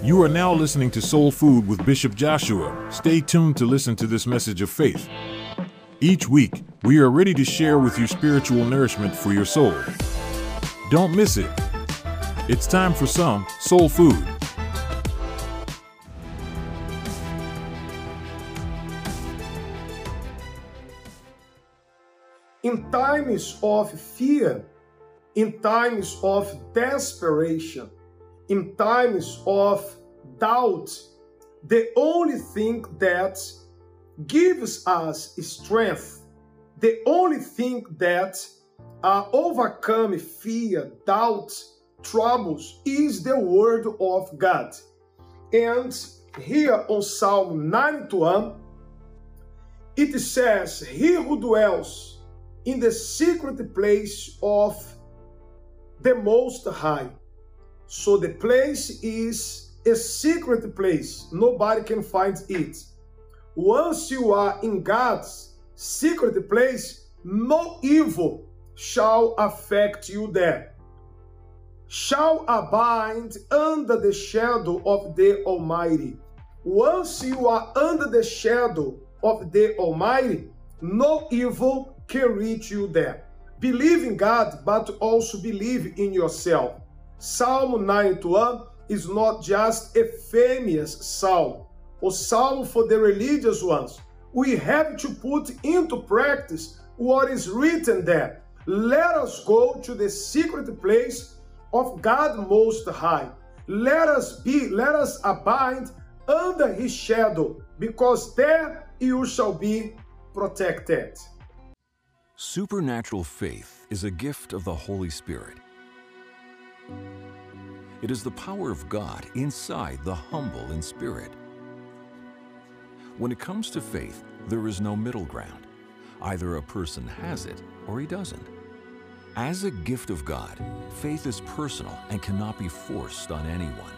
You are now listening to Soul Food with Bishop Joshua. Stay tuned to listen to this message of faith. Each week, we are ready to share with you spiritual nourishment for your soul. Don't miss it. It's time for some soul food. In times of fear, in times of desperation, in times of doubt, the only thing that gives us strength, the only thing that uh, overcome fear, doubt, troubles is the word of God. And here on Psalm 91, it says, He who dwells in the secret place of the Most High. So the place is a secret place. Nobody can find it. Once you are in God's secret place, no evil shall affect you there. Shall abide under the shadow of the Almighty. Once you are under the shadow of the Almighty, no evil can reach you there. Believe in God, but also believe in yourself. Psalm 91 is not just a famous psalm, or psalm for the religious ones. We have to put into practice what is written there. Let us go to the secret place of God Most High. Let us be, let us abide under his shadow, because there you shall be protected. Supernatural faith is a gift of the Holy Spirit. It is the power of God inside the humble in spirit. When it comes to faith, there is no middle ground. Either a person has it or he doesn't. As a gift of God, faith is personal and cannot be forced on anyone.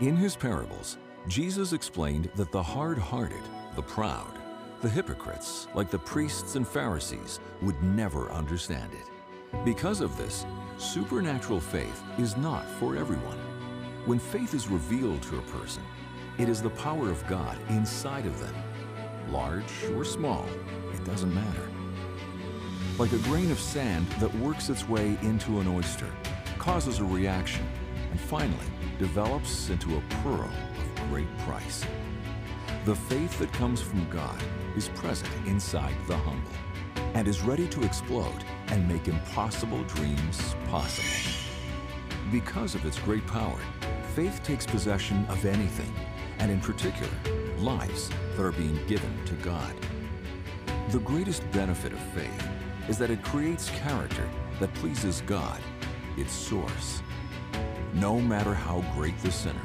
In his parables, Jesus explained that the hard hearted, the proud, the hypocrites, like the priests and Pharisees, would never understand it. Because of this, supernatural faith is not for everyone. When faith is revealed to a person, it is the power of God inside of them. Large or small, it doesn't matter. Like a grain of sand that works its way into an oyster, causes a reaction, and finally develops into a pearl of great price. The faith that comes from God is present inside the humble and is ready to explode and make impossible dreams possible. Because of its great power, faith takes possession of anything, and in particular, lives that are being given to God. The greatest benefit of faith is that it creates character that pleases God, its source. No matter how great the sinner,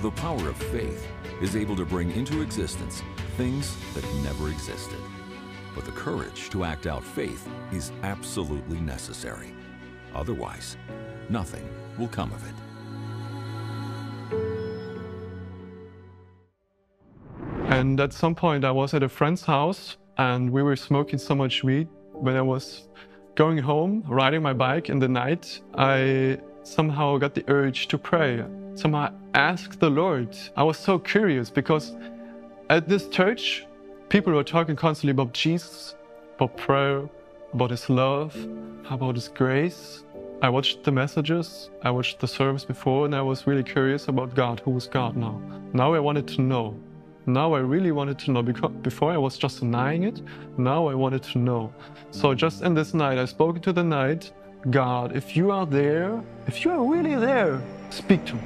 the power of faith is able to bring into existence things that never existed. But the courage to act out faith is absolutely necessary. Otherwise, nothing will come of it. And at some point, I was at a friend's house and we were smoking so much weed. When I was going home, riding my bike in the night, I somehow got the urge to pray. Somehow ask the Lord. I was so curious because at this church, people were talking constantly about Jesus, about prayer, about His love, about His grace. I watched the messages, I watched the service before, and I was really curious about God. Who is God now? Now I wanted to know. Now I really wanted to know because before I was just denying it. Now I wanted to know. So just in this night, I spoke to the night God, if you are there, if you are really there, speak to me.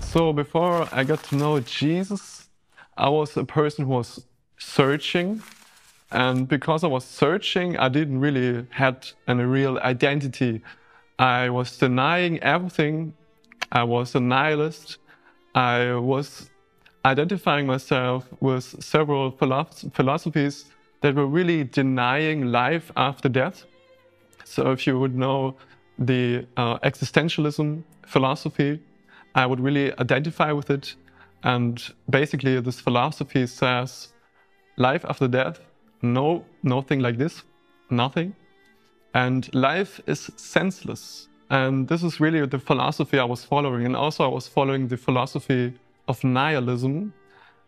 So before I got to know Jesus, I was a person who was searching. And because I was searching, I didn't really had any real identity. I was denying everything. I was a nihilist. I was identifying myself with several philosophies that were really denying life after death. So if you would know the uh, existentialism philosophy, I would really identify with it. And basically, this philosophy says life after death, no, nothing like this, nothing. And life is senseless. And this is really the philosophy I was following. And also, I was following the philosophy of nihilism.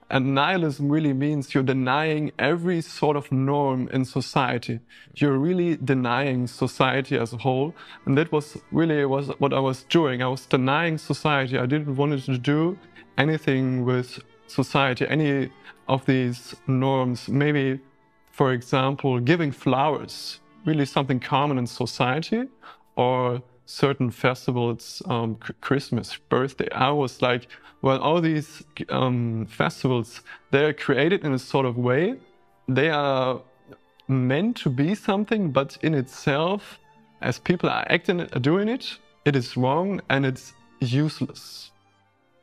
And nihilism really means you're denying every sort of norm in society. You're really denying society as a whole. And that was really was what I was doing. I was denying society. I didn't want to do anything with society, any of these norms. Maybe, for example, giving flowers, really something common in society, or certain festivals, um, Christmas, birthday. I was like, well, all these um, festivals, they're created in a sort of way. They are meant to be something, but in itself, as people are acting, are doing it, it is wrong and it's useless.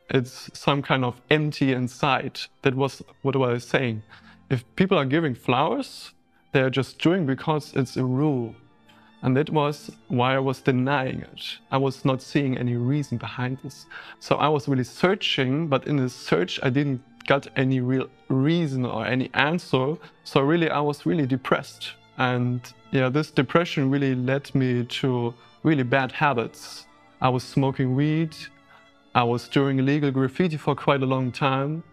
It's some kind of empty inside. That was what I was saying. If people are giving flowers, they're just doing because it's a rule and that was why I was denying it. I was not seeing any reason behind this. So I was really searching, but in the search, I didn't get any real reason or any answer. So really, I was really depressed. And yeah, this depression really led me to really bad habits. I was smoking weed. I was doing illegal graffiti for quite a long time.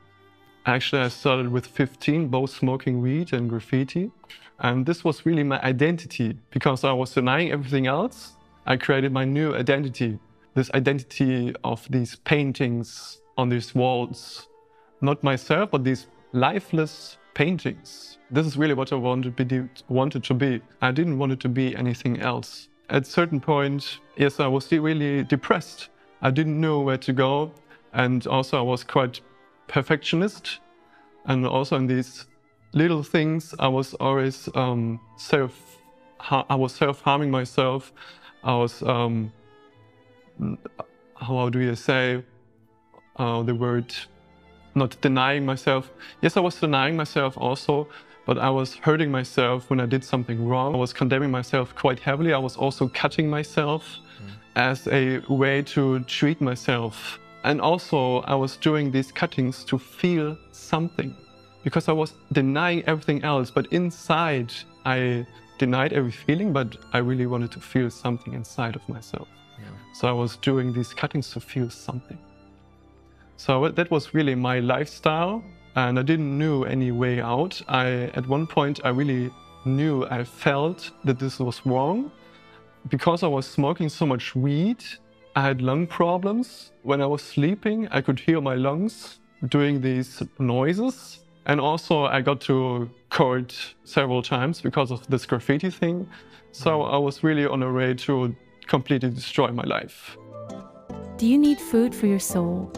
Actually, I started with 15, both smoking weed and graffiti. And this was really my identity because I was denying everything else. I created my new identity, this identity of these paintings on these walls. Not myself, but these lifeless paintings. This is really what I wanted to be. Wanted to be. I didn't want it to be anything else. At a certain point, yes, I was really depressed. I didn't know where to go. And also I was quite perfectionist. And also in these little things, I was always um, self, I was self-harming myself. I was, um, how do you say uh, the word, not denying myself. Yes, I was denying myself also, but I was hurting myself when I did something wrong. I was condemning myself quite heavily. I was also cutting myself mm. as a way to treat myself. And also, I was doing these cuttings to feel something because I was denying everything else. But inside, I denied every feeling, but I really wanted to feel something inside of myself. Yeah. So I was doing these cuttings to feel something. So that was really my lifestyle, and I didn't know any way out. I, at one point, I really knew, I felt that this was wrong. Because I was smoking so much weed, I had lung problems. When I was sleeping, I could hear my lungs doing these noises. And also, I got to court several times because of this graffiti thing. So mm-hmm. I was really on a way to completely destroy my life. Do you need food for your soul?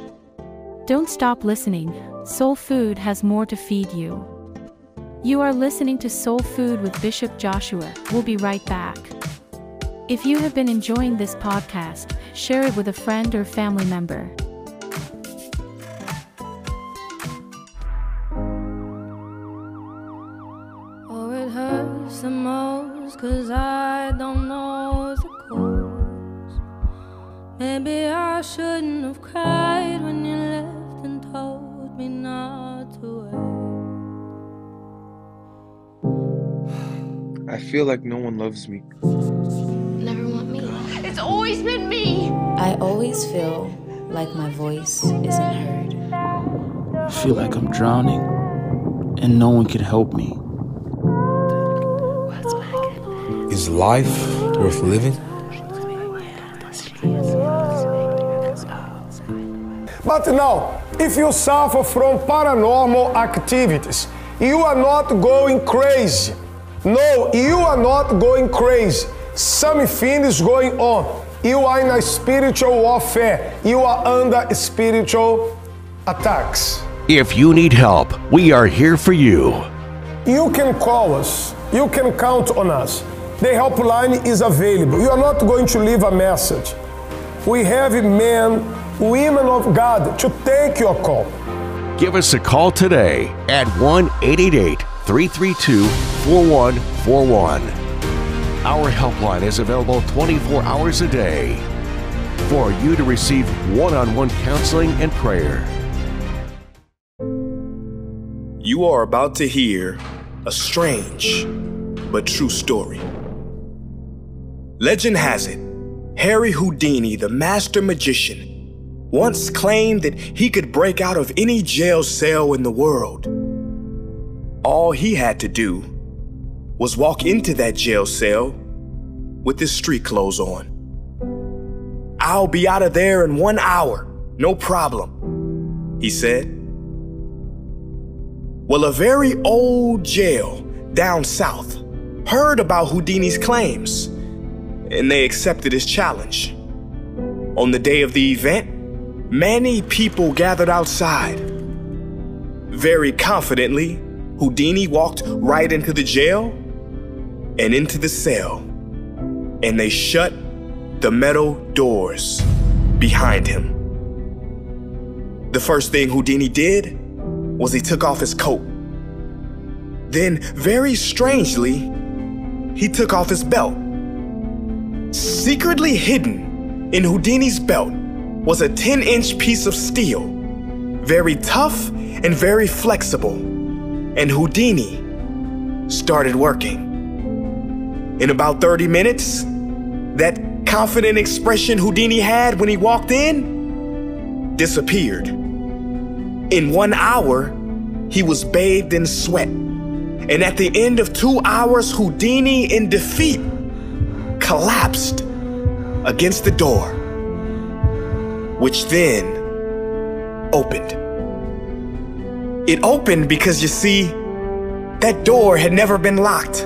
Don't stop listening. Soul Food has more to feed you. You are listening to Soul Food with Bishop Joshua. We'll be right back. If you have been enjoying this podcast, share it with a friend or family member. Oh, it hurts the most cause I don't know the cause. Maybe I shouldn't have cried when you left and told me not to wait. I feel like no one loves me. Always been me. I always feel like my voice isn't heard. I feel like I'm drowning and no one can help me. Is life worth living? But now, if you suffer from paranormal activities, you are not going crazy. No, you are not going crazy. Something is going on. You are in a spiritual warfare. You are under spiritual attacks. If you need help, we are here for you. You can call us. You can count on us. The helpline is available. You are not going to leave a message. We have men, women of God to take your call. Give us a call today at 1 888 332 4141. Our helpline is available 24 hours a day for you to receive one on one counseling and prayer. You are about to hear a strange but true story. Legend has it Harry Houdini, the master magician, once claimed that he could break out of any jail cell in the world. All he had to do was walk into that jail cell with his street clothes on. I'll be out of there in one hour, no problem, he said. Well, a very old jail down south heard about Houdini's claims, and they accepted his challenge. On the day of the event, many people gathered outside. Very confidently, Houdini walked right into the jail and into the cell, and they shut the metal doors behind him. The first thing Houdini did was he took off his coat. Then, very strangely, he took off his belt. Secretly hidden in Houdini's belt was a 10 inch piece of steel, very tough and very flexible. And Houdini started working. In about 30 minutes, that confident expression Houdini had when he walked in disappeared. In one hour, he was bathed in sweat. And at the end of two hours, Houdini, in defeat, collapsed against the door, which then opened. It opened because you see, that door had never been locked.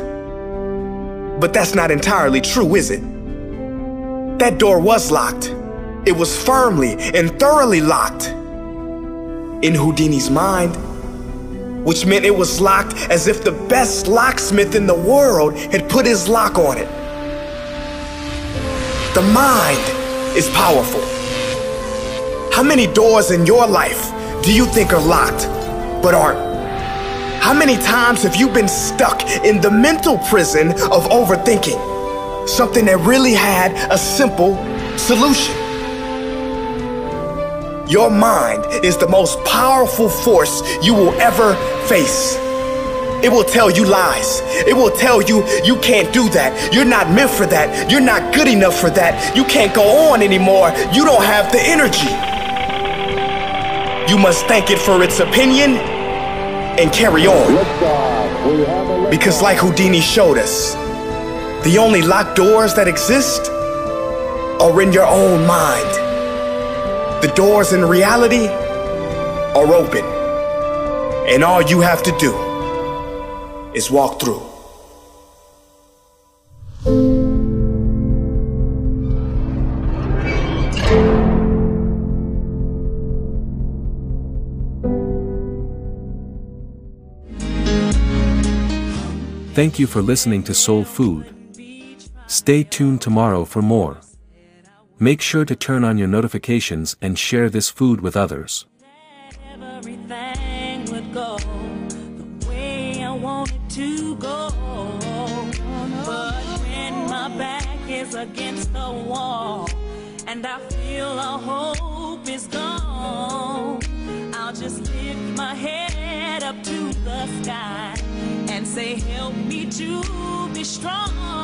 But that's not entirely true, is it? That door was locked. It was firmly and thoroughly locked. In Houdini's mind, which meant it was locked as if the best locksmith in the world had put his lock on it. The mind is powerful. How many doors in your life do you think are locked but aren't? How many times have you been stuck in the mental prison of overthinking? Something that really had a simple solution. Your mind is the most powerful force you will ever face. It will tell you lies. It will tell you you can't do that. You're not meant for that. You're not good enough for that. You can't go on anymore. You don't have the energy. You must thank it for its opinion and carry on. Because, like Houdini showed us, the only locked doors that exist are in your own mind. The doors in reality are open, and all you have to do is walk through. Thank you for listening to Soul Food. Stay tuned tomorrow for more. Make sure to turn on your notifications and share this food with others. Against the wall and I feel hope is gone, I'll just lift my head up to the sky and say, Help me to be strong.